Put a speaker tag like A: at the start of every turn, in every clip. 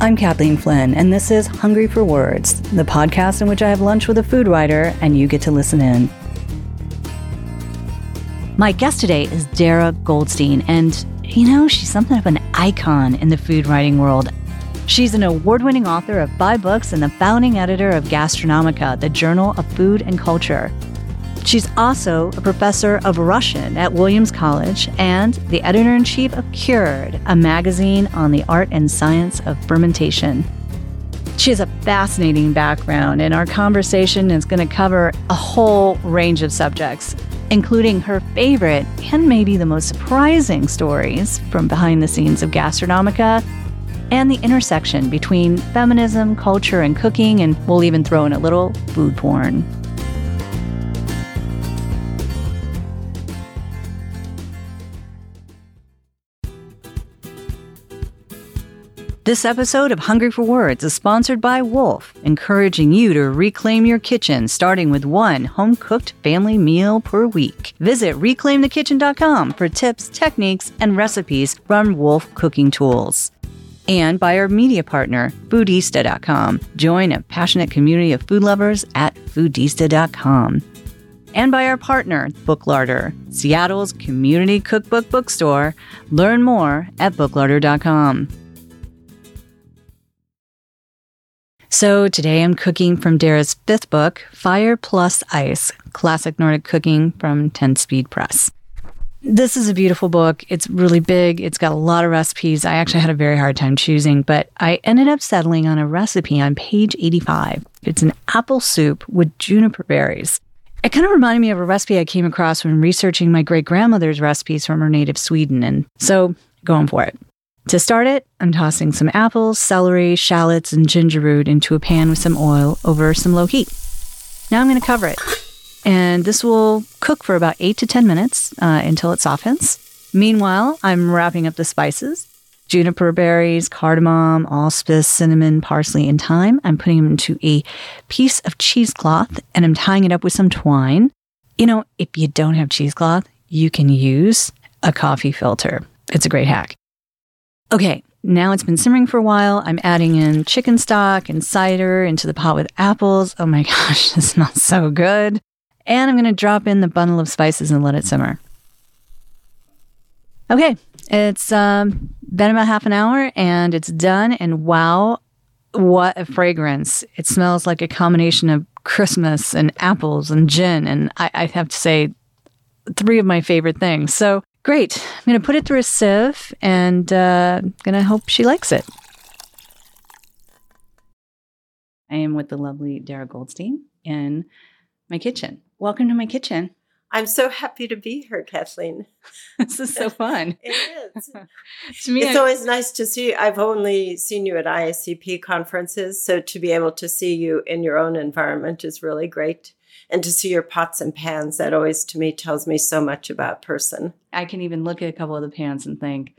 A: I'm Kathleen Flinn, and this is Hungry for Words, the podcast in which I have lunch with a food writer and you get to listen in. My guest today is Darra Goldstein, and you know, she's something of an icon in the food writing world. She's an award winning author of five books and the founding editor of Gastronomica, the Journal of Food and Culture. She's also a professor of Russian at Williams College and the editor in chief of Cured, a magazine on the art and science of fermentation. She has a fascinating background, and our conversation is going to cover a whole range of subjects, including her favorite and maybe the most surprising stories from behind the scenes of Gastronomica and the intersection between feminism, culture, and cooking, and we'll even throw in a little food porn. This episode of Hungry for Words is sponsored by Wolf, encouraging you to reclaim your kitchen, starting with one home cooked family meal per week. Visit reclaimthekitchen.com for tips, techniques, and recipes from Wolf cooking tools and by our media partner, Foodista.com. Join a passionate community of food lovers at Foodista.com. And by our partner, Booklarder, Seattle's community cookbook bookstore. Learn more at Booklarder.com. So today I'm cooking from Darra's fifth book, Fire Plus Ice Classic Nordic Cooking from 10 Speed Press. This is a beautiful book. It's really big. It's got a lot of recipes. I actually had a very hard time choosing, but I ended up settling on a recipe on page 85. It's an apple soup with juniper berries. It kind of reminded me of a recipe I came across when researching my great grandmother's recipes from her native Sweden. And so going for it. To start it, I'm tossing some apples, celery, shallots, and ginger root into a pan with some oil over some low heat. Now I'm going to cover it. And this will cook for about eight to 10 minutes uh, until it softens. Meanwhile, I'm wrapping up the spices juniper berries, cardamom, allspice, cinnamon, parsley, and thyme. I'm putting them into a piece of cheesecloth and I'm tying it up with some twine. You know, if you don't have cheesecloth, you can use a coffee filter. It's a great hack. Okay, now it's been simmering for a while. I'm adding in chicken stock and cider into the pot with apples. Oh my gosh, this smells so good. And I'm going to drop in the bundle of spices and let it simmer. Okay, it's um, been about half an hour and it's done. And wow, what a fragrance! It smells like a combination of Christmas and apples and gin. And I, I have to say, three of my favorite things. So great. I'm going to put it through a sieve and uh, going to hope she likes it. I am with the lovely Darra Goldstein in my kitchen. Welcome to my kitchen.
B: I'm so happy to be here, Kathleen.
A: this is so fun.
B: it is. to me, it's I- always nice to see. I've only seen you at IACP conferences, so to be able to see you in your own environment is really great. And to see your pots and pans, that always to me tells me so much about person.
A: I can even look at a couple of the pans and think,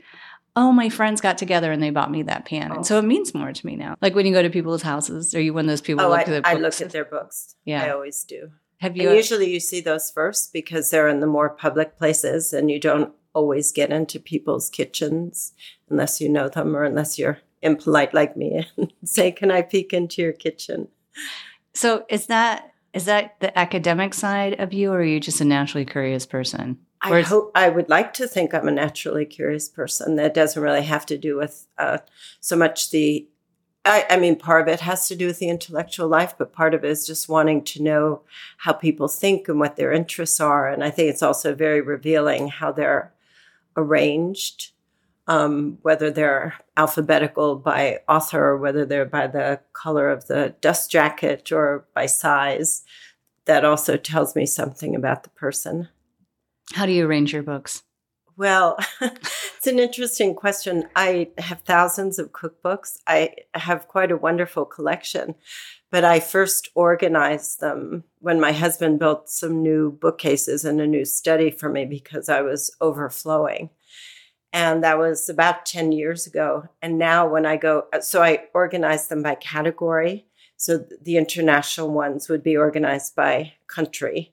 A: oh, my friends got together and they bought me that pan. Oh. And so oh. it means more to me now. Like when you go to people's houses, are you one of those people
B: oh,
A: look
B: I,
A: at their
B: books? I look at their books. Yeah. I always do.
A: Have you?
B: And usually you see those first because they're in the more public places and you don't always get into people's kitchens unless you know them or unless you're impolite like me and say, Can I peek into your kitchen?
A: So is that is that the academic side of you or are you just a naturally curious person?
B: I hope I would like to think I'm a naturally curious person. That doesn't really have to do with uh, so much the I, I, mean, part of it has to do with the intellectual life, but part of it is just wanting to know how people think and what their interests are. And I think it's also very revealing how they're arranged, um, whether they're alphabetical by author or whether they're by the color of the dust jacket or by size. That also tells me something about the person.
A: How do you arrange your books?
B: Well, it's an interesting question. I have thousands of cookbooks. I have quite a wonderful collection, but I first organized them when my husband built some new bookcases and a new study for me because I was overflowing. And that was about 10 years ago. And now when I go, uh, so I organize them by category. So the international ones would be organized by country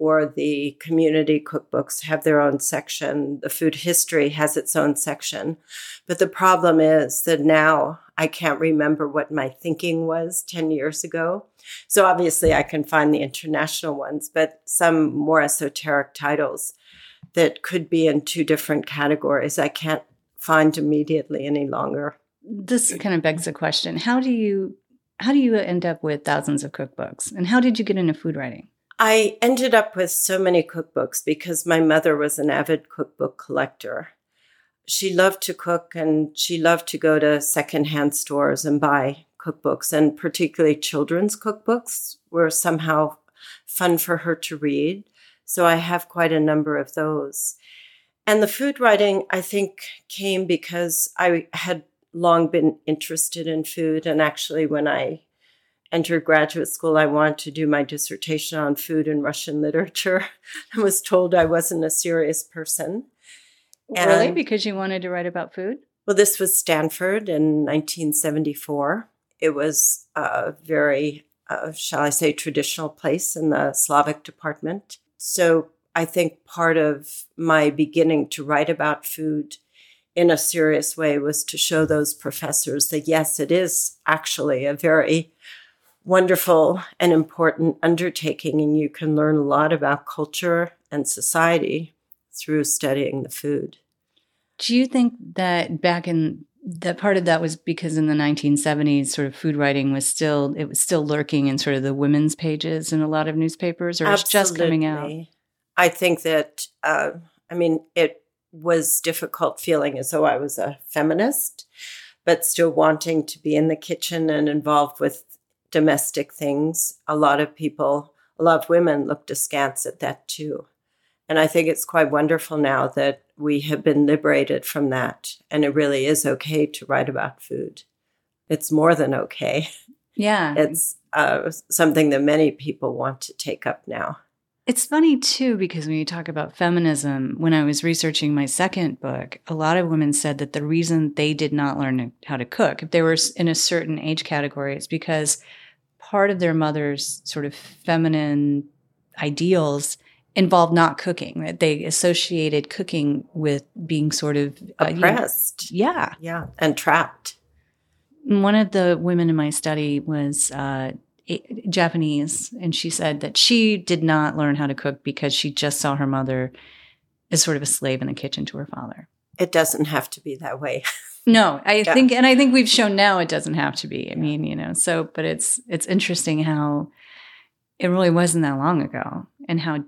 B: or the community cookbooks have their own section. The food history has its own section. But the problem is that now I can't remember what my thinking was 10 years ago. So obviously I can find the international ones, but some more esoteric titles that could be in two different categories, I can't find immediately any longer.
A: This kind of begs the question, how do you how do you end up with thousands of cookbooks? And how did you get into food writing?
B: I ended up with so many cookbooks because my mother was an avid cookbook collector. She loved to cook and she loved to go to secondhand stores and buy cookbooks, and particularly children's cookbooks were somehow fun for her to read. So I have quite a number of those. And the food writing, I think, came because I had long been interested in food. And actually, when I entered graduate school, I wanted to do my dissertation on food and Russian literature I was told I wasn't a serious person.
A: Really? Because you wanted to write about food?
B: Well, this was Stanford in 1974. It was a very, uh, shall I say, traditional place in the Slavic department. So I think part of my beginning to write about food in a serious way was to show those professors that yes, it is actually a very wonderful and important undertaking, and you can learn a lot about culture and society through studying the food.
A: Do you think that back in that part of that was because in the 1970s sort of food writing was still it was still lurking in sort of the women's pages in a lot of newspapers or
B: Absolutely.
A: just coming out?
B: I think that uh, i mean it was difficult feeling as though i was a feminist but still wanting to be in the kitchen and involved with domestic things. A lot of people a lot of women looked askance at that too and I think it's quite wonderful now that we have been liberated from that. And it really is okay to write about food. It's more than okay.
A: Yeah.
B: It's uh, something that many people want to take up now.
A: It's funny too, because when you talk about feminism, when I was researching my second book, a lot of women said that the reason they did not learn how to cook, if they were in a certain age category, is because part of their mother's sort of feminine ideals involved not cooking that they associated cooking with being sort of
B: uh, oppressed
A: you know, yeah.
B: Yeah and trapped.
A: One of the women in my study was uh, japanese and she said that she did not learn how to cook because she just saw her mother as sort of a slave in the kitchen to her father.
B: It doesn't have to be that way.
A: No i yeah. think and i think we've shown now it doesn't have to be i mean you know so but it's it's interesting how it really wasn't that long ago and how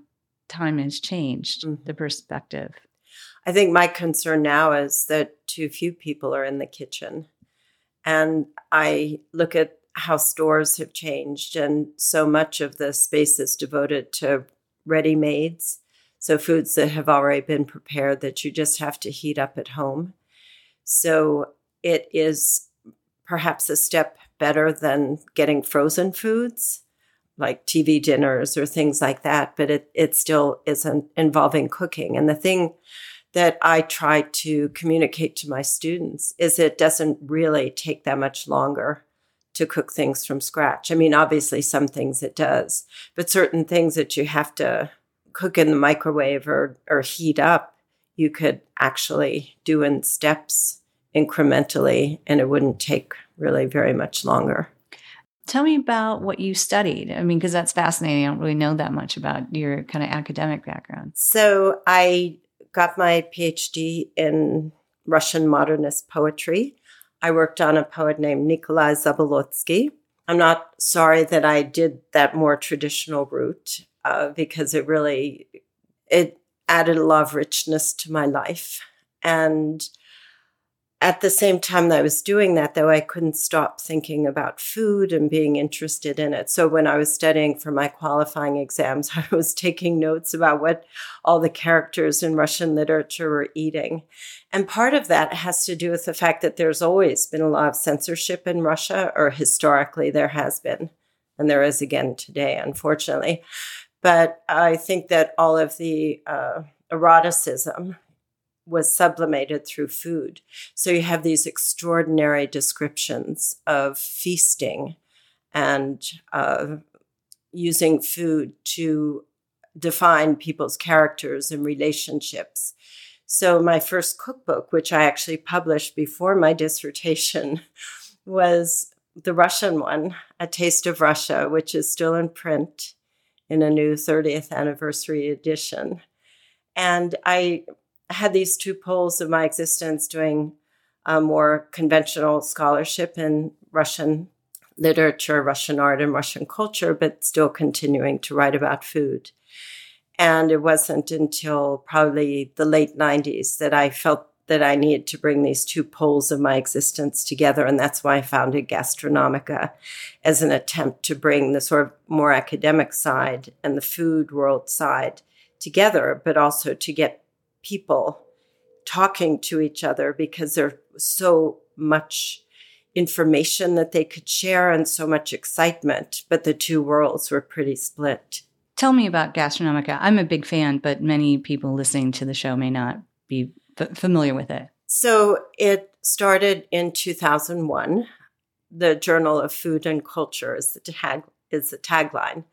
A: time has changed mm-hmm. the perspective.
B: I think my concern now is that too few people are in the kitchen. And I look at how stores have changed, and so much of the space is devoted to ready mades. So, foods that have already been prepared that you just have to heat up at home. So, it is perhaps a step better than getting frozen foods like TV dinners or things like that, but it, it still isn't involving cooking. And the thing that I try to communicate to my students is it doesn't really take that much longer to cook things from scratch. I mean, obviously, some things it does, but certain things that you have to cook in the microwave or, or heat up, you could actually do in steps incrementally, and it wouldn't take really very much longer.
A: Tell me about what you studied. I mean, because that's fascinating. I don't really know that much about your kind of academic background.
B: So I got my PhD in Russian modernist poetry. I worked on a poet named Nikolai Zabolotsky. I'm not sorry that I did that more traditional route uh, because it really it added a lot of richness to my life. And at the same time that I was doing that, though, I couldn't stop thinking about food and being interested in it. So when I was studying for my qualifying exams, I was taking notes about what all the characters in Russian literature were eating. And part of that has to do with the fact that there's always been a lot of censorship in Russia, or historically there has been. And there is again today, unfortunately. But I think that all of the uh, eroticism was sublimated through food. So you have these extraordinary descriptions of feasting and uh, using food to define people's characters and relationships. So my first cookbook, which I actually published before my dissertation, was the Russian one, A Taste of Russia, which is still in print in a new 30th anniversary edition. And I had these two poles of my existence doing a more conventional scholarship in Russian literature, Russian art, and Russian culture, but still continuing to write about food. And it wasn't until probably the late 90s that I felt that I needed to bring these two poles of my existence together. And that's why I founded Gastronomica as an attempt to bring the sort of more academic side and the food world side together, but also to get people talking to each other because there's so much information that they could share and so much excitement, but the two worlds were pretty split.
A: Tell me about Gastronomica. I'm a big fan, but many people listening to the show may not be f- familiar with it?
B: So it started in 2001. The Journal of Food and Culture is the tag is the tagline,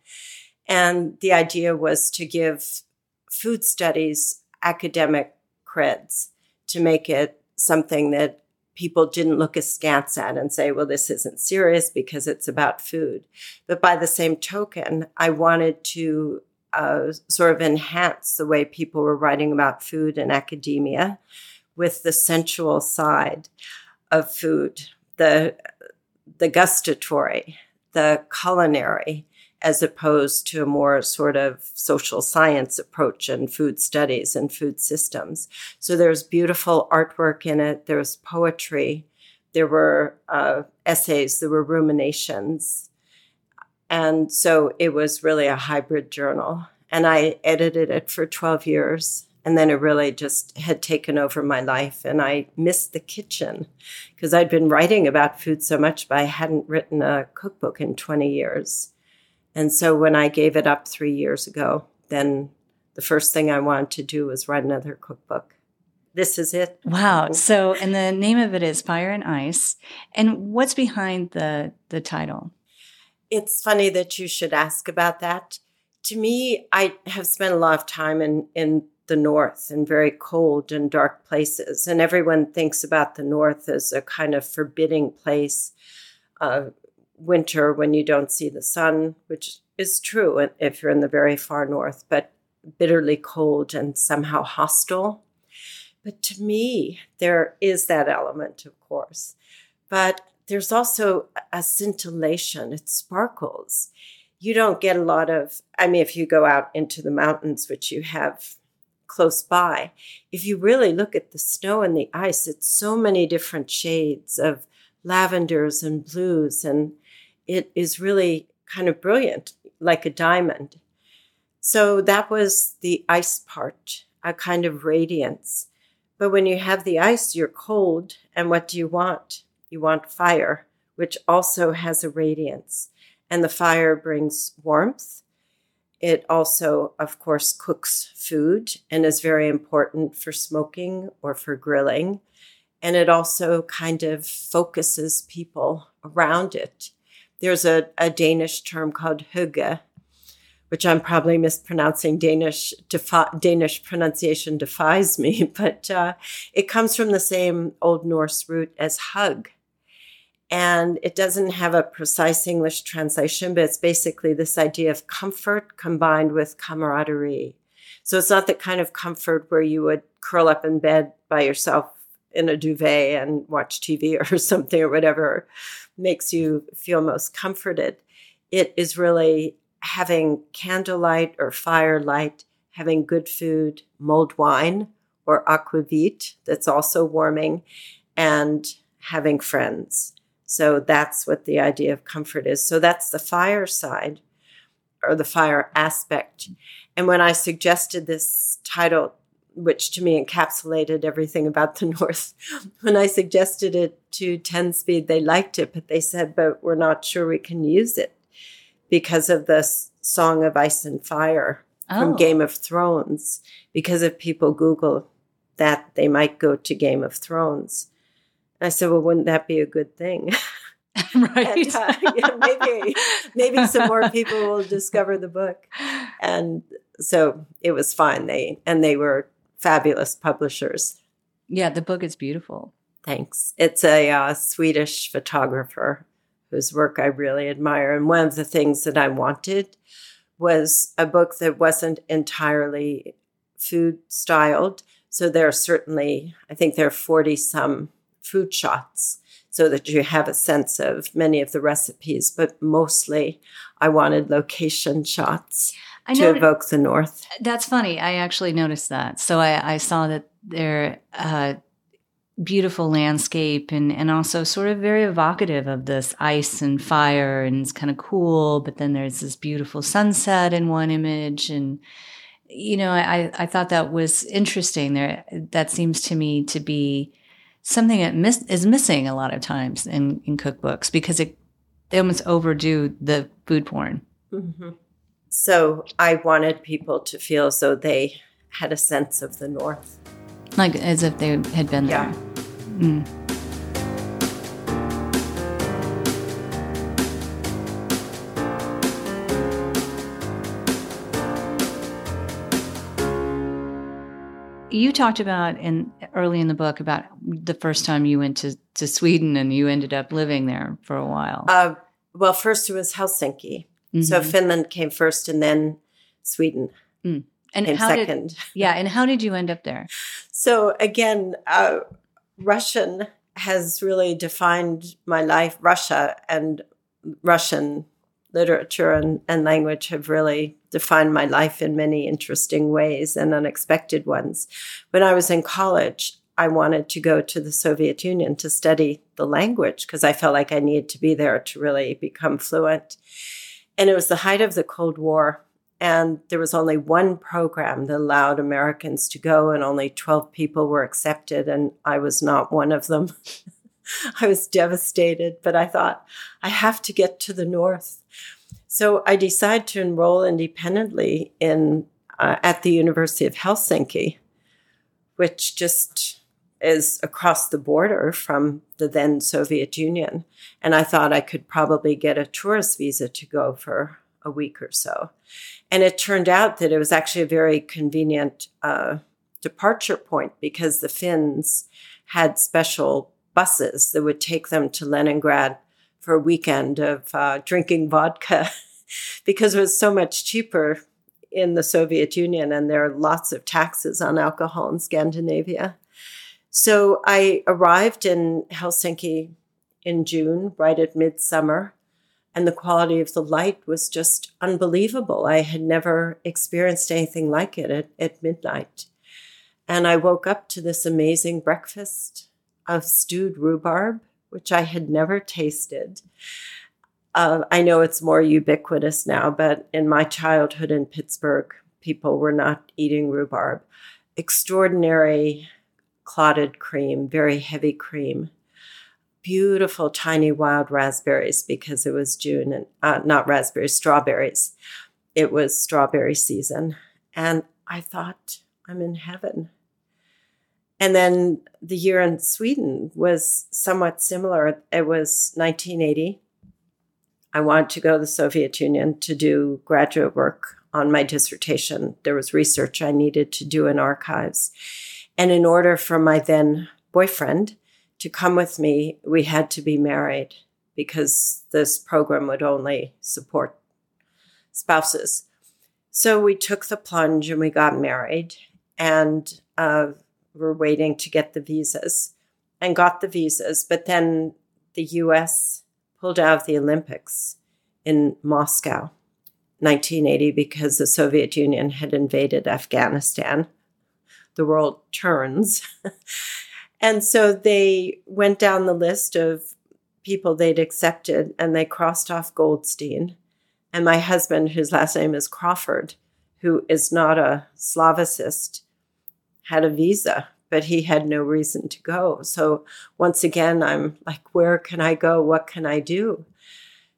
B: and the idea was to give food studies academic creds to make it something that people didn't look askance at and say, well, this isn't serious because it's about food. But by the same token, I wanted to uh, sort of enhance the way people were writing about food in academia with the sensual side of food, the, the gustatory, the culinary, as opposed to a more sort of social science approach and food studies and food systems. So there's beautiful artwork in it, there's poetry, there were uh, essays, there were ruminations, and so it was really a hybrid journal. And I edited it for 12 years. And then it really just had taken over my life. And I missed the kitchen because I'd been writing about food so much, but I hadn't written a cookbook in 20 years. And so when I gave it up three years ago, then the first thing I wanted to do was write another cookbook. This is it.
A: Wow. So, and the name of it is Fire and Ice. And what's behind the the title?
B: It's funny that you should ask about that. To me, I have spent a lot of time in, in the North in very cold and dark places. And everyone thinks about the North as a kind of forbidding place. Uh, winter when you don't see the sun, which is true if you're in the very far north, but bitterly cold and somehow hostile. But to me, there is that element, of course. But there's also a scintillation, it sparkles. You don't get a lot of, I mean, if you go out into the mountains, which you have close by, if you really look at the snow and the ice, it's so many different shades of lavenders and blues, and it is really kind of brilliant, like a diamond. So that was the ice part, a kind of radiance. But when you have the ice, you're cold, and what do you want? You want fire, which also has a radiance. And the fire brings warmth. It also, of course, cooks food and is very important for smoking or for grilling. And it also kind of focuses people around it. There's a, a Danish term called hygge, which I'm probably mispronouncing. Danish defi- Danish pronunciation defies me, but uh, it comes from the same Old Norse root as hug, and it doesn't have a precise English translation, but it's basically this idea of comfort combined with camaraderie. So it's not the kind of comfort where you would curl up in bed by yourself in a duvet and watch TV or something or whatever makes you feel most comforted. It is really having candlelight or firelight, having good food, mulled wine or aquavit that's also warming, and having friends. So that's what the idea of comfort is. So that's the fire side or the fire aspect. And when I suggested this title, which to me encapsulated everything about the North, when I suggested it to 10 Speed, they liked it, but they said, but we're not sure we can use it because of the Song of Ice and Fire oh. from Game of Thrones. Because if people Google that, they might go to Game of Thrones. I said, well, wouldn't that be a good thing?
A: right. and, uh,
B: yeah, maybe, maybe some more people will discover the book. And so it was fine. They, and they were fabulous publishers.
A: Yeah, the book is beautiful.
B: Thanks. It's a uh, Swedish photographer whose work I really admire. And one of the things that I wanted was a book that wasn't entirely food styled. So there are certainly, I think there are 40 some food shots so that you have a sense of many of the recipes, but mostly I wanted location shots to evoke the North.
A: That's funny. I actually noticed that. So I, I saw that there, uh, beautiful landscape and, and also sort of very evocative of this ice and fire and it's kind of cool but then there's this beautiful sunset in one image and you know i i thought that was interesting there that seems to me to be something that miss, is missing a lot of times in in cookbooks because it they almost overdo the food porn
B: mm-hmm. So i wanted people to feel as though they had a sense of the north
A: like as if they had been
B: yeah.
A: there Mm. You talked about in early in the book about the first time you went to, to Sweden and you ended up living there for a while.
B: Uh, well, first it was Helsinki. Mm-hmm. So Finland came first and then Sweden. Mm. And came second.
A: Did, yeah. And how did you end up there?
B: So again, uh, Russian has really defined my life. Russia and Russian literature and, and language have really defined my life in many interesting ways and unexpected ones. When I was in college, I wanted to go to the Soviet Union to study the language because I felt like I needed to be there to really become fluent. And it was the height of the Cold War. And there was only one program that allowed Americans to go, and only 12 people were accepted, and I was not one of them. I was devastated, but I thought, I have to get to the North. So I decided to enroll independently in uh, at the University of Helsinki, which just is across the border from the then Soviet Union. And I thought I could probably get a tourist visa to go for a week or so. And it turned out that it was actually a very convenient uh, departure point because the Finns had special buses that would take them to Leningrad for a weekend of uh, drinking vodka because it was so much cheaper in the Soviet Union and there are lots of taxes on alcohol in Scandinavia. So I arrived in Helsinki in June, right at midsummer and the quality of the light was just unbelievable. I had never experienced anything like it at, at midnight. And I woke up to this amazing breakfast of stewed rhubarb, which I had never tasted. Uh, I know it's more ubiquitous now, but in my childhood in Pittsburgh, people were not eating rhubarb. Extraordinary clotted cream, very heavy cream beautiful tiny wild raspberries because it was June and uh, not raspberries, strawberries. It was strawberry season. And I thought, I'm in heaven. And then the year in Sweden was somewhat similar. It was 1980. I wanted to go to the Soviet Union to do graduate work on my dissertation. There was research I needed to do in archives. And in order for my then boyfriend to come with me, we had to be married because this program would only support spouses. So we took the plunge and we got married and uh, we're waiting to get the visas and got the visas. But then the US pulled out of the Olympics in Moscow, 1980, because the Soviet Union had invaded Afghanistan. The world turns. And so they went down the list of people they'd accepted and they crossed off Goldstein. And my husband, whose last name is Crawford, who is not a Slavicist, had a visa, but he had no reason to go. So once again, I'm like, where can I go? What can I do?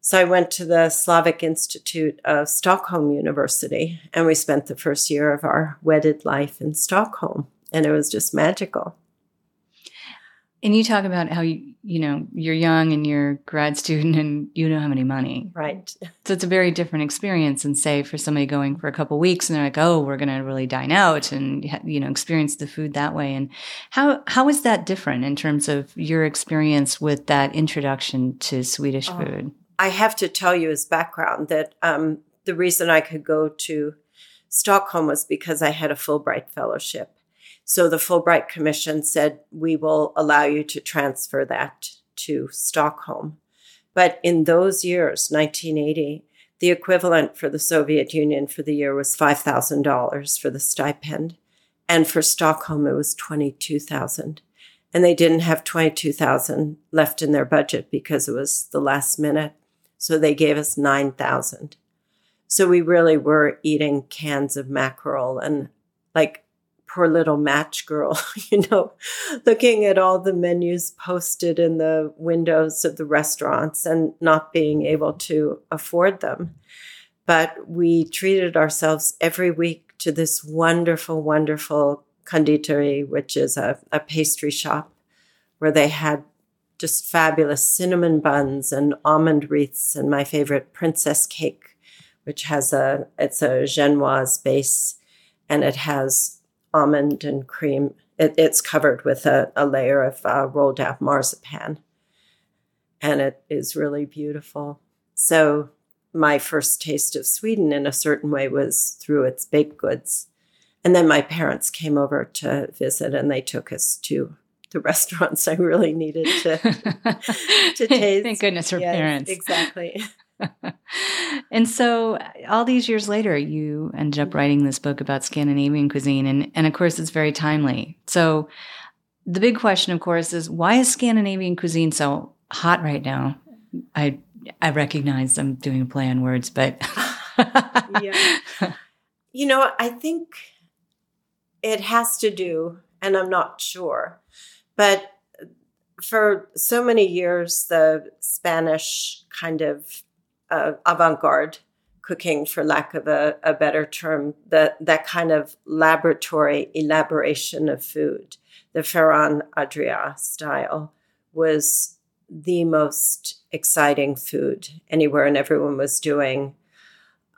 B: So I went to the Slavic Institute of Stockholm University, and we spent the first year of our wedded life in Stockholm, and it was just magical.
A: And you talk about how you, you know, you're young and you're a grad student and you don't have any money.
B: Right.
A: So it's a very different experience than say for somebody going for a couple weeks and they're like, oh, we're going to really dine out and, you know, experience the food that way. And how, how is that different in terms of your experience with that introduction to Swedish oh, food?
B: I have to tell you as background that um, the reason I could go to Stockholm was because I had a Fulbright fellowship. So the Fulbright Commission said, we will allow you to transfer that to Stockholm. But in those years, 1980, the equivalent for the Soviet Union for the year was $5,000 for the stipend. And for Stockholm, it was 22,000. And they didn't have 22,000 left in their budget because it was the last minute. So they gave us 9,000. So we really were eating cans of mackerel and like poor little match girl, you know, looking at all the menus posted in the windows of the restaurants and not being able to afford them. But we treated ourselves every week to this wonderful, wonderful konditori, which is a, a pastry shop where they had just fabulous cinnamon buns and almond wreaths and my favorite princess cake, which has a, it's a genoise base and it has almond and cream. It, it's covered with a, a layer of uh, rolled out marzipan, and it is really beautiful. So, my first taste of Sweden in a certain way was through its baked goods. And then my parents came over to visit and they took us to the restaurants I really needed to to taste.
A: Thank goodness for yes, parents.
B: Exactly.
A: and so all these years later, you ended up mm-hmm. writing this book about Scandinavian cuisine. And, and of course, it's very timely. So the big question, of course, is why is Scandinavian cuisine so hot right now? I, I recognize I'm doing a play on words, but.
B: yeah. You know, I think it has to do, and I'm not sure, but for so many years, the Spanish kind of uh, avant-garde cooking, for lack of a, a better term, that that kind of laboratory elaboration of food, the Ferran Adrià style, was the most exciting food anywhere, and everyone was doing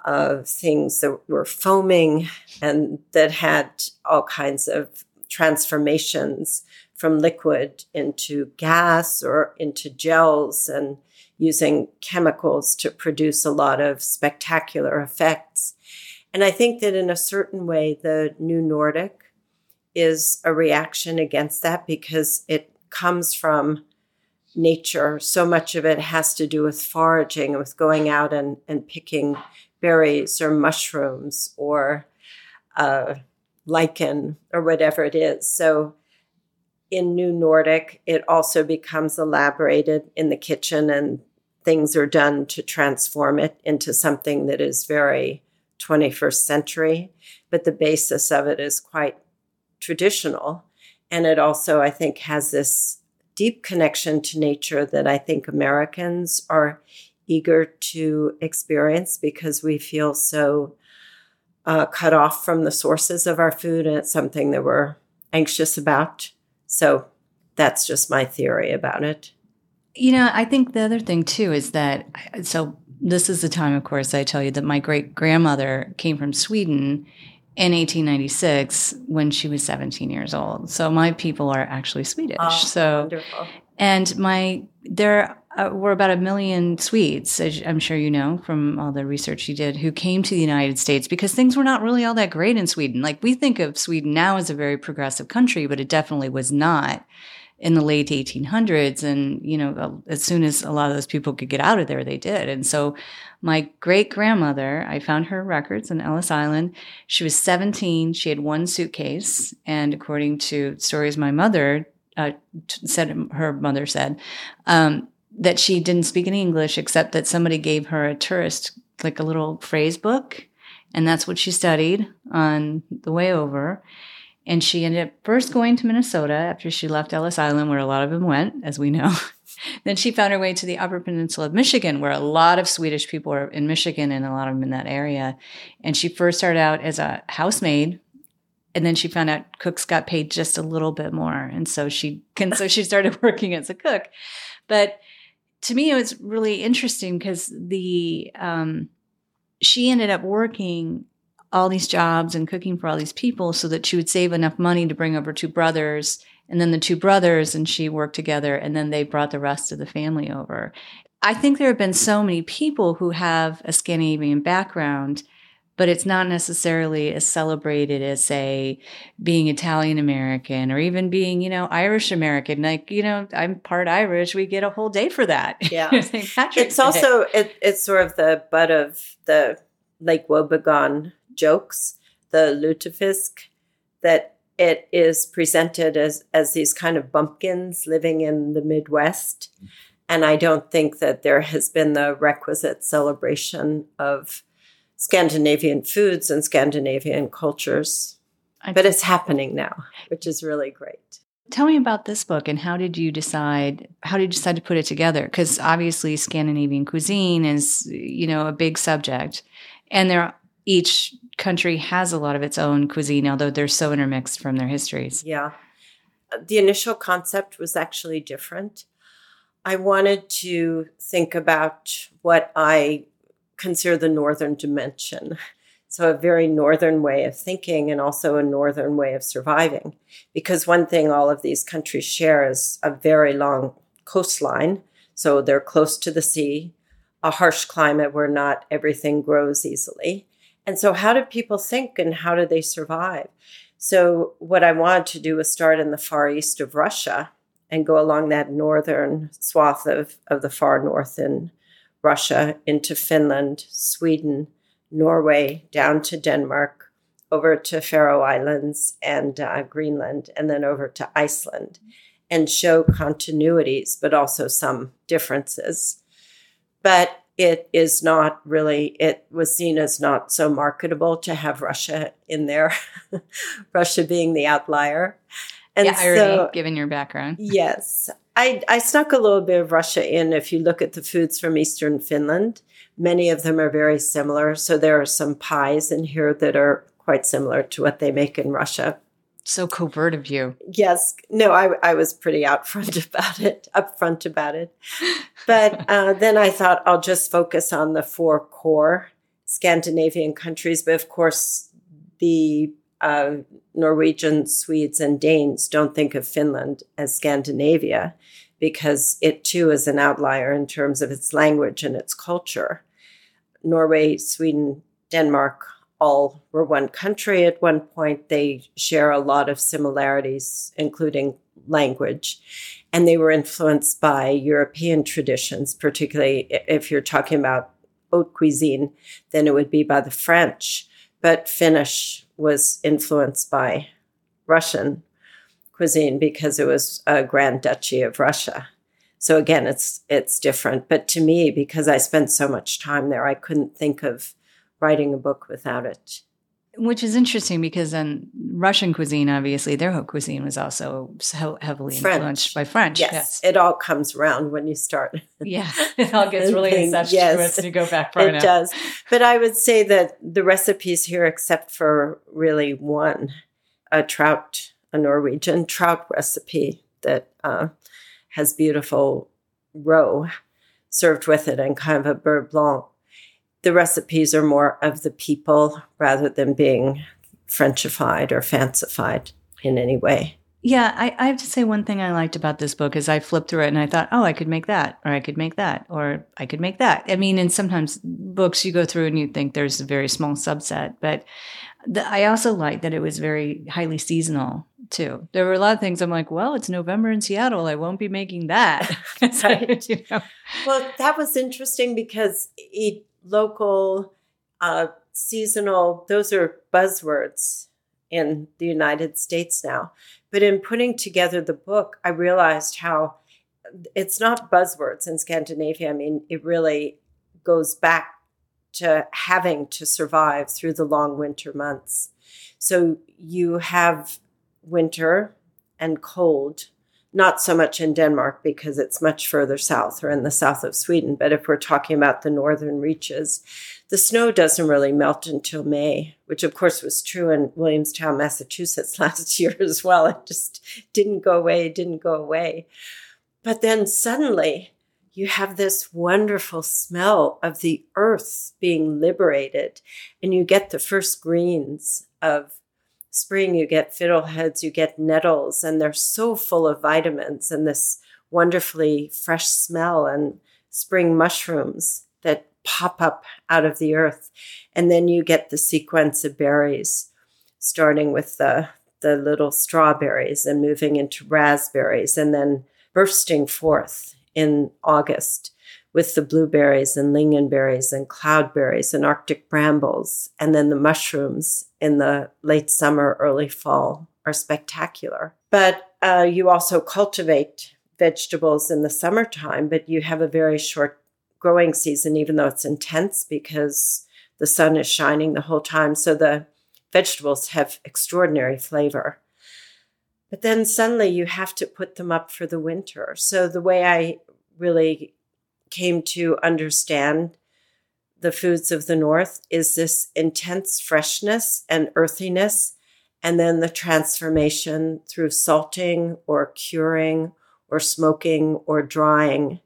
B: uh, things that were foaming and that had all kinds of transformations from liquid into gas or into gels and using chemicals to produce a lot of spectacular effects. And I think that in a certain way, the new Nordic is a reaction against that because it comes from nature. So much of it has to do with foraging, with going out and, and picking berries or mushrooms or uh, lichen or whatever it is. So in New Nordic, it also becomes elaborated in the kitchen and things are done to transform it into something that is very 21st century. But the basis of it is quite traditional. And it also, I think, has this deep connection to nature that I think Americans are eager to experience because we feel so uh, cut off from the sources of our food. And it's something that we're anxious about so that's just my theory about it.
A: You know, I think the other thing too is that so this is the time, of course, I tell you that my great grandmother came from Sweden in 1896 when she was 17 years old. So my people are actually Swedish. Oh, so wonderful. And my there uh, were about a million Swedes, as I'm sure you know from all the research you did, who came to the United States because things were not really all that great in Sweden. Like we think of Sweden now as a very progressive country, but it definitely was not in the late 1800s. And, you know, as soon as a lot of those people could get out of there, they did. And so my great grandmother, I found her records in Ellis Island. She was 17. She had one suitcase. And according to stories my mother uh, said, her mother said, um, that she didn't speak any English except that somebody gave her a tourist, like a little phrase book. And that's what she studied on the way over. And she ended up first going to Minnesota after she left Ellis Island, where a lot of them went, as we know. then she found her way to the Upper Peninsula of Michigan, where a lot of Swedish people are in Michigan and a lot of them in that area. And she first started out as a housemaid and then she found out cooks got paid just a little bit more and so she and so she started working as a cook but to me it was really interesting because the um, she ended up working all these jobs and cooking for all these people so that she would save enough money to bring over two brothers and then the two brothers and she worked together and then they brought the rest of the family over. I think there have been so many people who have a scandinavian background but it's not necessarily as celebrated as say being italian american or even being you know irish american. Like you know i'm part irish we get a whole day for that.
B: Yeah. It's also it, it's sort of the butt of the lake wobegon jokes the lutefisk that it is presented as as these kind of bumpkins living in the midwest. And i don't think that there has been the requisite celebration of Scandinavian foods and Scandinavian cultures. But it's happening now, which is really great.
A: Tell me about this book and how did you decide how did you decide to put it together? Because obviously Scandinavian cuisine is, you know, a big subject. And there each country has a lot of its own cuisine, although they're so intermixed from their histories.
B: Yeah. Uh, the initial concept was actually different. I wanted to think about what I consider the northern dimension. So, a very northern way of thinking and also a northern way of surviving. Because one thing all of these countries share is a very long coastline. So, they're close to the sea, a harsh climate where not everything grows easily. And so, how do people think and how do they survive? So, what I wanted to do was start in the far east of Russia and go along that northern swath of, of the far north in Russia into Finland, Sweden, Norway, down to Denmark, over to Faroe Islands and uh, Greenland, and then over to Iceland, and show continuities, but also some differences. But it is not really, it was seen as not so marketable to have Russia in there, Russia being the outlier.
A: And yeah, irony, so, given your background.
B: yes. I, I snuck a little bit of Russia in. If you look at the foods from Eastern Finland, many of them are very similar. So there are some pies in here that are quite similar to what they make in Russia.
A: So covert of you.
B: Yes. No, I, I was pretty out front about it, upfront about it. But uh, then I thought I'll just focus on the four core Scandinavian countries. But of course, the uh, Norwegians, Swedes, and Danes don't think of Finland as Scandinavia because it too is an outlier in terms of its language and its culture. Norway, Sweden, Denmark all were one country at one point. They share a lot of similarities, including language. And they were influenced by European traditions, particularly if you're talking about haute cuisine, then it would be by the French. But Finnish was influenced by Russian cuisine because it was a Grand Duchy of Russia. So again, it's it's different. But to me, because I spent so much time there, I couldn't think of writing a book without it.
A: Which is interesting because in Russian cuisine, obviously, their whole cuisine was also so heavily French. influenced by French.
B: Yes. yes. it all comes around when you start.
A: yeah, it all gets really incestuous yes, to go back
B: far It enough. does. But I would say that the recipes here, except for really one, a trout, a Norwegian trout recipe that uh, has beautiful roe served with it and kind of a beurre blanc the recipes are more of the people rather than being Frenchified or fancified in any way.
A: Yeah, I, I, have to say one thing I liked about this book is I flipped through it and I thought, oh, I could make that, or I could make that, or I could make that. I mean, and sometimes books you go through and you think there's a very small subset, but the, I also liked that it was very highly seasonal too. There were a lot of things I'm like, well, it's November in Seattle. I won't be making that.
B: right. you know? Well, that was interesting because it local, uh, seasonal, those are buzzwords in the United States now. But in putting together the book, I realized how it's not buzzwords in Scandinavia. I mean, it really goes back to having to survive through the long winter months. So you have winter and cold, not so much in Denmark because it's much further south or in the south of Sweden. But if we're talking about the northern reaches, the snow doesn't really melt until May, which of course was true in Williamstown, Massachusetts last year as well. It just didn't go away, didn't go away. But then suddenly you have this wonderful smell of the earth being liberated, and you get the first greens of spring, you get fiddleheads, you get nettles, and they're so full of vitamins and this wonderfully fresh smell and spring mushrooms that pop up out of the earth. And then you get the sequence of berries, starting with the, the little strawberries and moving into raspberries and then bursting forth in August with the blueberries and lingonberries and cloudberries and Arctic brambles. And then the mushrooms in the late summer, early fall are spectacular. But uh, you also cultivate vegetables in the summertime, but you have a very short growing season, even though it's intense because the sun is shining the whole time. So the vegetables have extraordinary flavor. But then suddenly you have to put them up for the winter. So the way I really came to understand the foods of the North is this intense freshness and earthiness, and then the transformation through salting or curing or smoking or drying.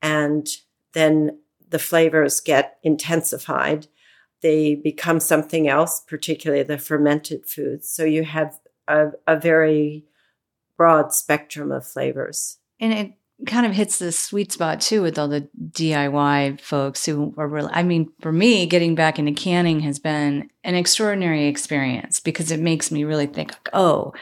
B: And then the flavors get intensified. They become something else, particularly the fermented foods. So you have a, a very broad spectrum of flavors.
A: And it kind of hits the sweet spot too with all the DIY folks who are really, I mean, for me, getting back into canning has been an extraordinary experience because it makes me really think, oh,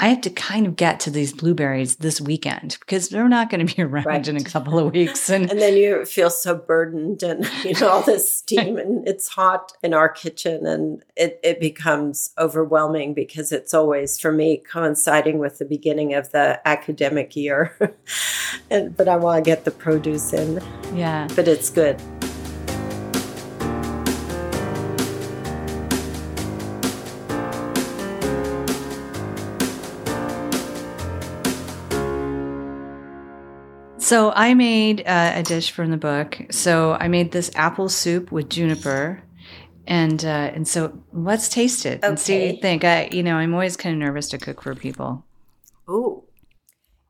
A: I have to kind of get to these blueberries this weekend because they're not going to be around right. in a couple of weeks.
B: And, and then you feel so burdened and, you know, all this steam and it's hot in our kitchen and it, it becomes overwhelming because it's always, for me, coinciding with the beginning of the academic year. and, but I want to get the produce in.
A: Yeah.
B: But it's good.
A: So I made uh, a dish from the book. So I made this apple soup with juniper, and uh, and so let's taste it and see what you think. I, you know, I'm always kind of nervous to cook for people.
B: Ooh,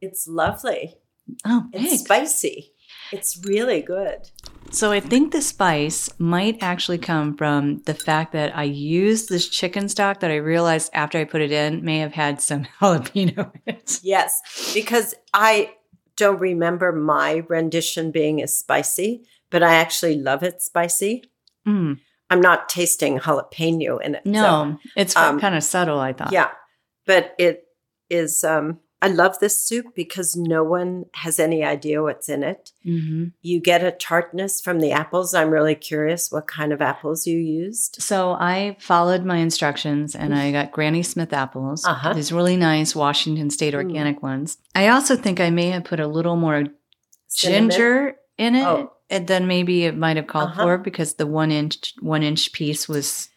B: it's lovely.
A: Oh,
B: it's spicy. It's really good.
A: So I think the spice might actually come from the fact that I used this chicken stock that I realized after I put it in may have had some jalapeno in it.
B: Yes, because I don't remember my rendition being as spicy, but I actually love it spicy. Mm. I'm not tasting jalapeno in it.
A: No, so, it's um, kind of subtle, I thought.
B: Yeah, but it is um, I love this soup because no one has any idea what's in it. Mm-hmm. You get a tartness from the apples. I'm really curious what kind of apples you used.
A: So I followed my instructions and I got Granny Smith apples, uh-huh. these really nice Washington State mm. organic mm. ones. I also think I may have put a little more Cinnamon? ginger in it. Oh. And then maybe it might have called uh-huh. for because the one inch one inch piece was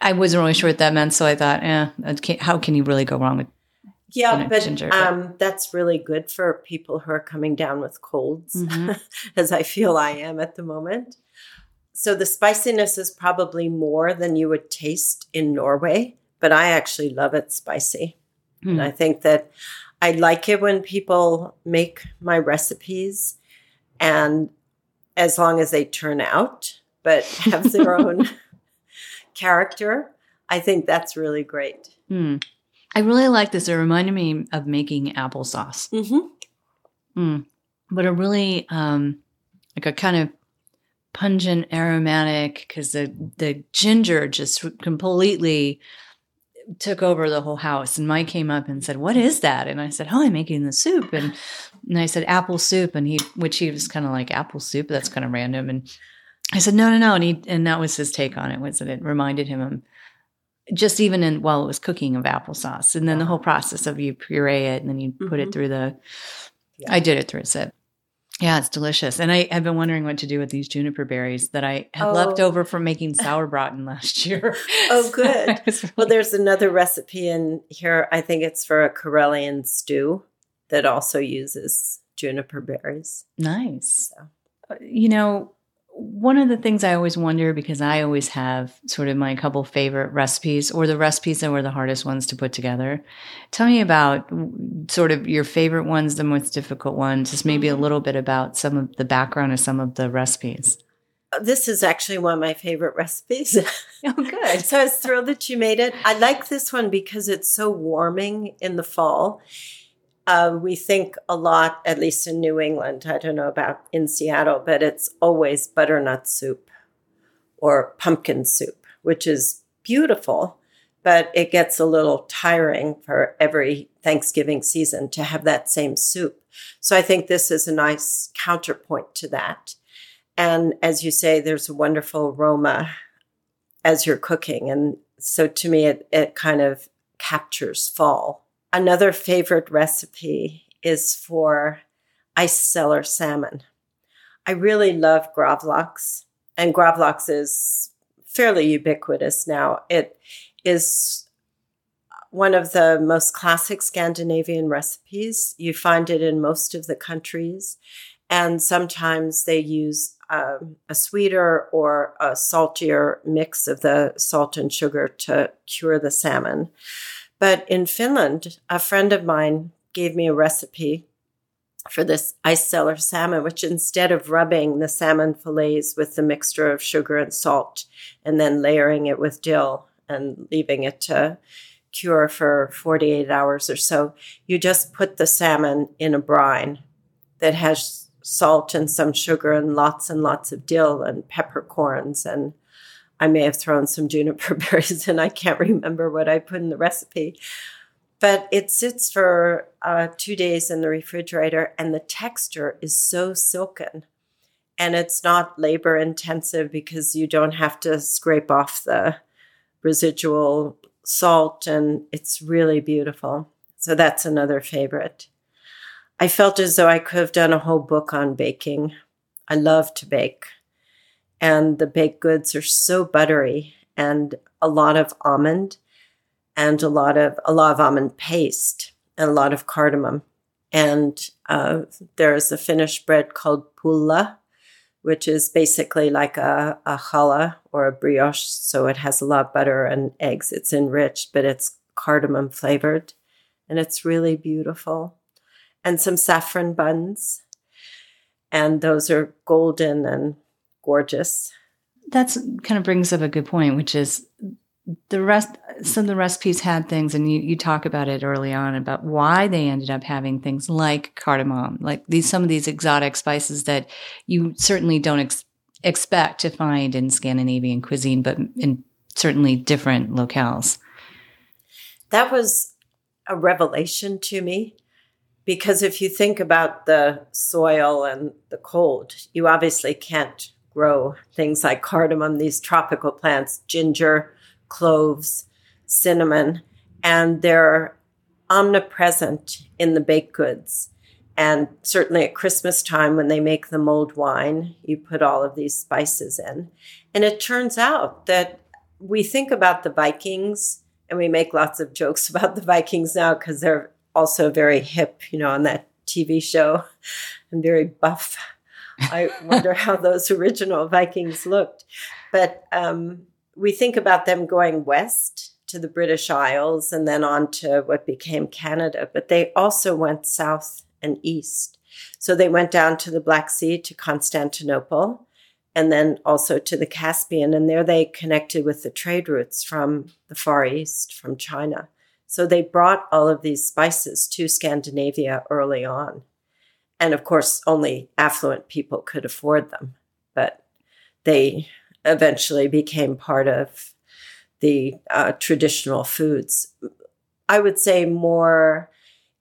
A: I wasn't really sure what that meant, so I thought, eh, how can you really go wrong with
B: yeah, but ginger, um, that's really good for people who are coming down with colds, mm-hmm. as I feel I am at the moment. So the spiciness is probably more than you would taste in Norway, but I actually love it spicy. Mm. And I think that I like it when people make my recipes and as long as they turn out, but have their own character, I think that's really great.
A: Mm. I really like this. It reminded me of making applesauce. Mm-hmm. Mm. But a really um, like a kind of pungent, aromatic because the the ginger just completely took over the whole house. And Mike came up and said, "What is that?" And I said, "Oh, I'm making the soup." And and I said, "Apple soup," and he, which he was kind of like, "Apple soup? That's kind of random." And I said, "No, no, no." And he, and that was his take on it. Was that it reminded him of just even in while it was cooking of applesauce and then the whole process of you puree it and then you mm-hmm. put it mm-hmm. through the yeah. i did it through a sip yeah it's delicious and i have been wondering what to do with these juniper berries that i had oh. left over from making sauerbraten last year
B: oh good really- well there's another recipe in here i think it's for a karelian stew that also uses juniper berries.
A: Nice. So. Uh, you know, one of the things I always wonder because I always have sort of my couple favorite recipes or the recipes that were the hardest ones to put together. Tell me about sort of your favorite ones, the most difficult ones, just maybe a mm-hmm. little bit about some of the background of some of the recipes.
B: Uh, this is actually one of my favorite recipes.
A: Oh, good.
B: so I was thrilled that you made it. I like this one because it's so warming in the fall uh, we think a lot, at least in New England. I don't know about in Seattle, but it's always butternut soup or pumpkin soup, which is beautiful, but it gets a little tiring for every Thanksgiving season to have that same soup. So I think this is a nice counterpoint to that. And as you say, there's a wonderful aroma as you're cooking. And so to me, it, it kind of captures fall Another favorite recipe is for ice cellar salmon. I really love gravlax, and gravlax is fairly ubiquitous now. It is one of the most classic Scandinavian recipes. You find it in most of the countries, and sometimes they use um, a sweeter or a saltier mix of the salt and sugar to cure the salmon. But in Finland, a friend of mine gave me a recipe for this ice cellar salmon, which instead of rubbing the salmon fillets with the mixture of sugar and salt and then layering it with dill and leaving it to cure for 48 hours or so, you just put the salmon in a brine that has salt and some sugar and lots and lots of dill and peppercorns and I may have thrown some juniper berries and I can't remember what I put in the recipe. But it sits for uh, two days in the refrigerator, and the texture is so silken. And it's not labor intensive because you don't have to scrape off the residual salt, and it's really beautiful. So that's another favorite. I felt as though I could have done a whole book on baking. I love to bake and the baked goods are so buttery and a lot of almond and a lot of a lot of almond paste and a lot of cardamom. And uh, there's a Finnish bread called pulla, which is basically like a, a challah or a brioche. So it has a lot of butter and eggs. It's enriched, but it's cardamom flavored. And it's really beautiful. And some saffron buns. And those are golden and gorgeous.
A: That's kind of brings up a good point, which is the rest some of the recipes had things and you, you talk about it early on about why they ended up having things like cardamom like these some of these exotic spices that you certainly don't ex- expect to find in scandinavian cuisine but in certainly different locales
B: that was a revelation to me because if you think about the soil and the cold you obviously can't grow things like cardamom, these tropical plants, ginger, cloves, cinnamon, and they're omnipresent in the baked goods. And certainly at Christmas time, when they make the mulled wine, you put all of these spices in. And it turns out that we think about the Vikings and we make lots of jokes about the Vikings now because they're also very hip, you know, on that TV show and very buff. I wonder how those original Vikings looked. But um, we think about them going west to the British Isles and then on to what became Canada, but they also went south and east. So they went down to the Black Sea to Constantinople and then also to the Caspian. And there they connected with the trade routes from the Far East, from China. So they brought all of these spices to Scandinavia early on. And of course, only affluent people could afford them, but they eventually became part of the uh, traditional foods. I would say more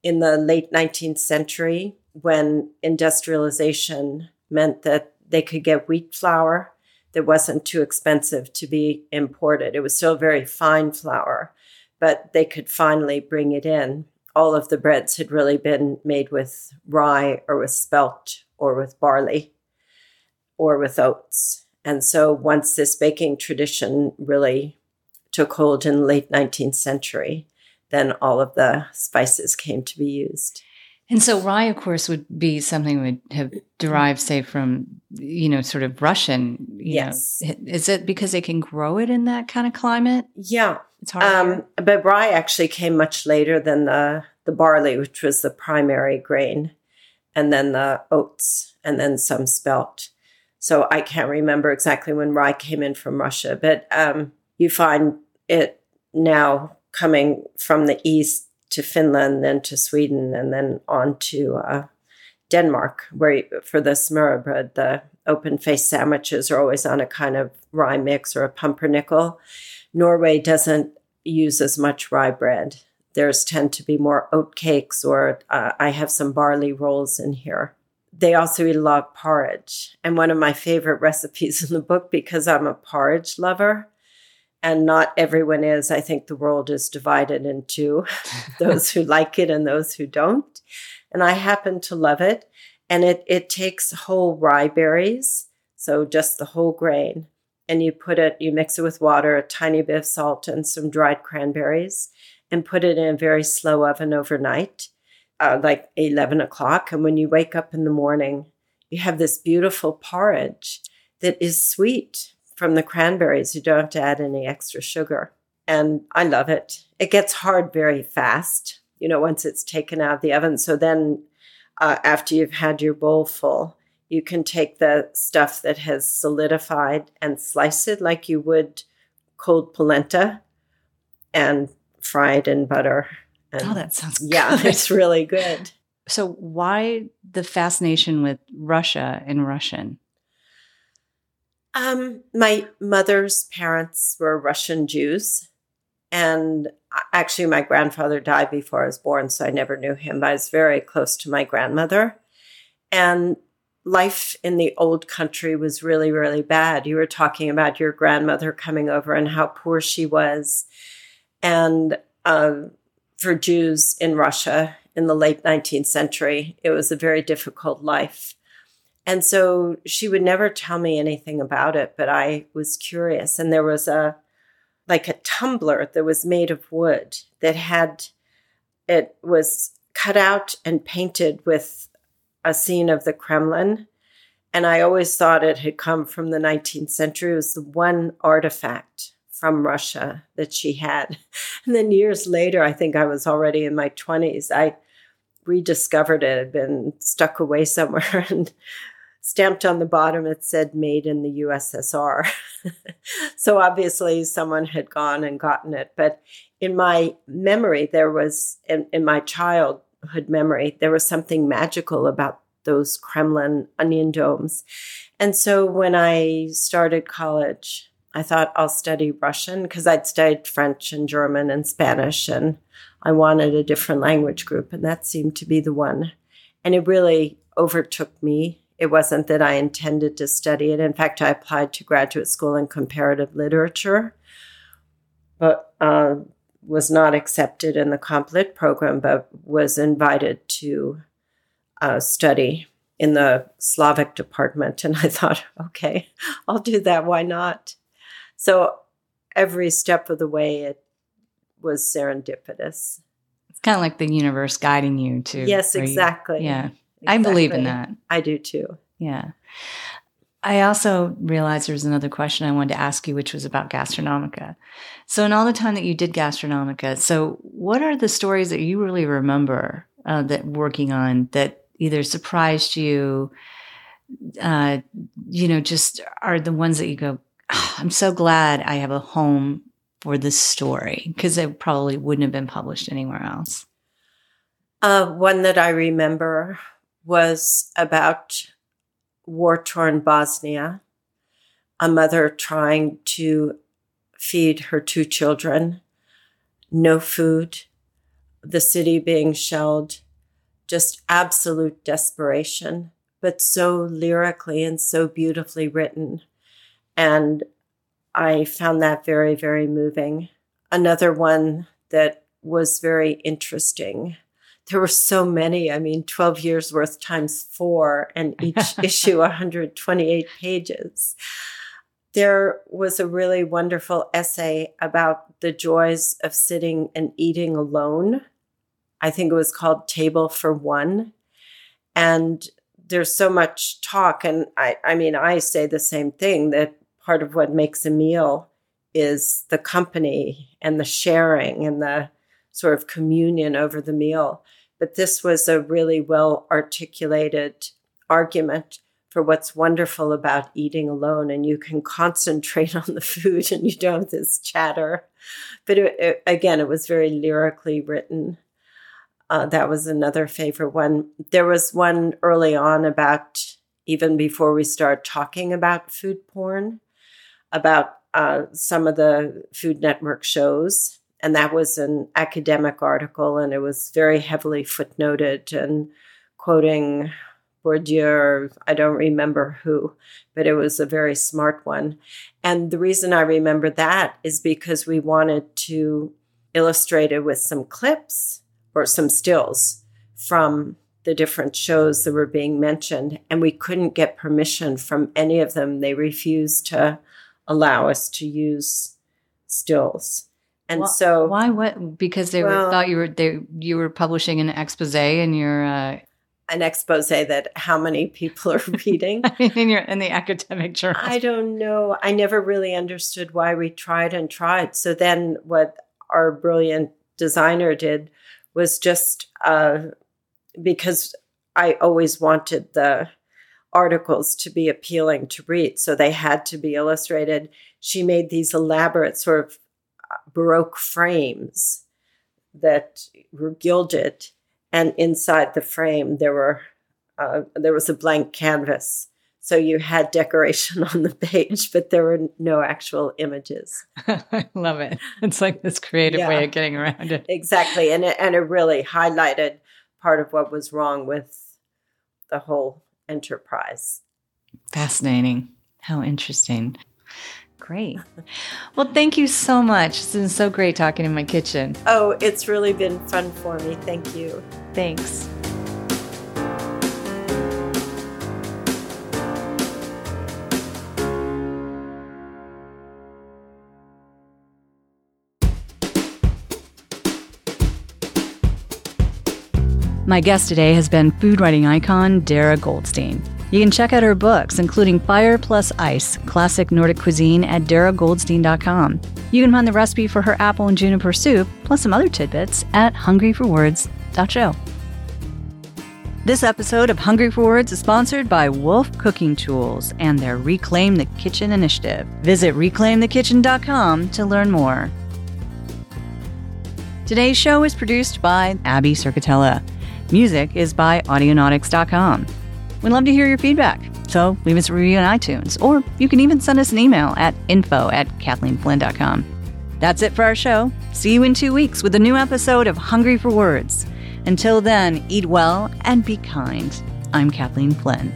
B: in the late 19th century when industrialization meant that they could get wheat flour that wasn't too expensive to be imported. It was still very fine flour, but they could finally bring it in all of the breads had really been made with rye or with spelt or with barley or with oats. And so once this baking tradition really took hold in the late 19th century, then all of the spices came to be used.
A: And so rye, of course, would be something would have derived, say, from you know, sort of Russian.
B: yes.
A: Know. Is it because they can grow it in that kind of climate?
B: Yeah.
A: It's hard.
B: Um, but rye actually came much later than the the barley, which was the primary grain, and then the oats, and then some spelt. So I can't remember exactly when rye came in from Russia, but um, you find it now coming from the east to Finland, then to Sweden, and then on to uh, Denmark, where for the smørrebrød, the open faced sandwiches are always on a kind of rye mix or a pumpernickel. Norway doesn't use as much rye bread. There's tend to be more oat cakes, or uh, I have some barley rolls in here. They also eat a lot of porridge. And one of my favorite recipes in the book, because I'm a porridge lover, and not everyone is. I think the world is divided into those who like it and those who don't. And I happen to love it. And it, it takes whole rye berries, so just the whole grain, and you put it, you mix it with water, a tiny bit of salt, and some dried cranberries, and put it in a very slow oven overnight, uh, like 11 o'clock. And when you wake up in the morning, you have this beautiful porridge that is sweet from the cranberries. You don't have to add any extra sugar. And I love it. It gets hard very fast, you know, once it's taken out of the oven. So then, uh, after you've had your bowl full, you can take the stuff that has solidified and slice it like you would cold polenta and fry it in butter. And
A: oh, that sounds
B: yeah,
A: good.
B: it's really good.
A: So, why the fascination with Russia and Russian?
B: Um, my mother's parents were Russian Jews. And actually, my grandfather died before I was born, so I never knew him. But I was very close to my grandmother. And life in the old country was really, really bad. You were talking about your grandmother coming over and how poor she was. And um, for Jews in Russia in the late 19th century, it was a very difficult life. And so she would never tell me anything about it, but I was curious. And there was a, like a tumbler that was made of wood that had, it was cut out and painted with a scene of the Kremlin. And I always thought it had come from the 19th century. It was the one artifact from Russia that she had. And then years later, I think I was already in my 20s, I rediscovered it, it had been stuck away somewhere. And stamped on the bottom it said made in the USSR. so obviously someone had gone and gotten it. But in my memory, there was, in, in, my childhood memory, there was something magical about those Kremlin onion domes. And so when I started college, I thought I'll study Russian because I'd studied French and German and Spanish and I wanted a different language group. And that seemed to be the one. And it really overtook me it wasn't that I intended to study it. In fact, I applied to graduate school in comparative literature, but uh, was not accepted in the comp lit program, but was invited to uh, study in the Slavic department. And I thought, okay, I'll do that. Why not? So every step of the way, it was serendipitous.
A: It's kind of like the universe guiding you to.
B: Yes, exactly.
A: You, yeah. Exactly. I believe in that.
B: I do too.
A: Yeah. I also realized there was another question I wanted to ask you, which was about Gastronomica. So, in all the time that you did Gastronomica, so what are the stories that you really remember uh, that working on that either surprised you, uh, you know, just are the ones that you go, oh, I'm so glad I have a home for this story because it probably wouldn't have been published anywhere else?
B: Uh, one that I remember was about war torn Bosnia, a mother trying to feed her two children, no food, the city being shelled, just absolute desperation, but so lyrically and so beautifully written. And I found that very, very moving. Another one that was very interesting there were so many. I mean, 12 years worth times four, and each issue 128 pages. There was a really wonderful essay about the joys of sitting and eating alone. I think it was called Table for One. And there's so much talk. And I, I mean, I say the same thing that part of what makes a meal is the company and the sharing and the sort of communion over the meal. But this was a really well articulated argument for what's wonderful about eating alone. And you can concentrate on the food and you don't have this chatter. But it, it, again, it was very lyrically written. Uh, that was another favorite one. There was one early on about even before we start talking about food porn, about uh, some of the Food Network shows. And that was an academic article, and it was very heavily footnoted and quoting Bourdieu, I don't remember who, but it was a very smart one. And the reason I remember that is because we wanted to illustrate it with some clips or some stills from the different shows that were being mentioned, and we couldn't get permission from any of them. They refused to allow us to use stills. And
A: well,
B: so
A: why what because they well, were, thought you were they you were publishing an expose in your uh,
B: an expose that how many people are reading
A: I mean, in your in the academic journal.
B: I don't know. I never really understood why we tried and tried. So then what our brilliant designer did was just uh, because I always wanted the articles to be appealing to read, so they had to be illustrated. She made these elaborate sort of Baroque frames that were gilded, and inside the frame there were uh, there was a blank canvas. So you had decoration on the page, but there were no actual images.
A: I love it. It's like this creative yeah, way of getting around it.
B: Exactly, and it, and it really highlighted part of what was wrong with the whole enterprise.
A: Fascinating. How interesting. Great. Well, thank you so much. It's been so great talking in my kitchen.
B: Oh, it's really been fun for me. Thank you.
A: Thanks. My guest today has been food writing icon Darra Goldstein. You can check out her books, including Fire Plus Ice, Classic Nordic Cuisine, at darragoldstein.com. You can find the recipe for her apple and juniper soup, plus some other tidbits, at hungryforwords.show. This episode of Hungry for Words is sponsored by Wolf Cooking Tools and their Reclaim the Kitchen initiative. Visit reclaimthekitchen.com to learn more. Today's show is produced by Abby Circatella. Music is by Audionautix.com. We'd love to hear your feedback, so leave us a review on iTunes, or you can even send us an email at info at kathleenflinn.com. That's it for our show. See you in two weeks with a new episode of Hungry for Words. Until then, eat well and be kind. I'm Kathleen Flinn.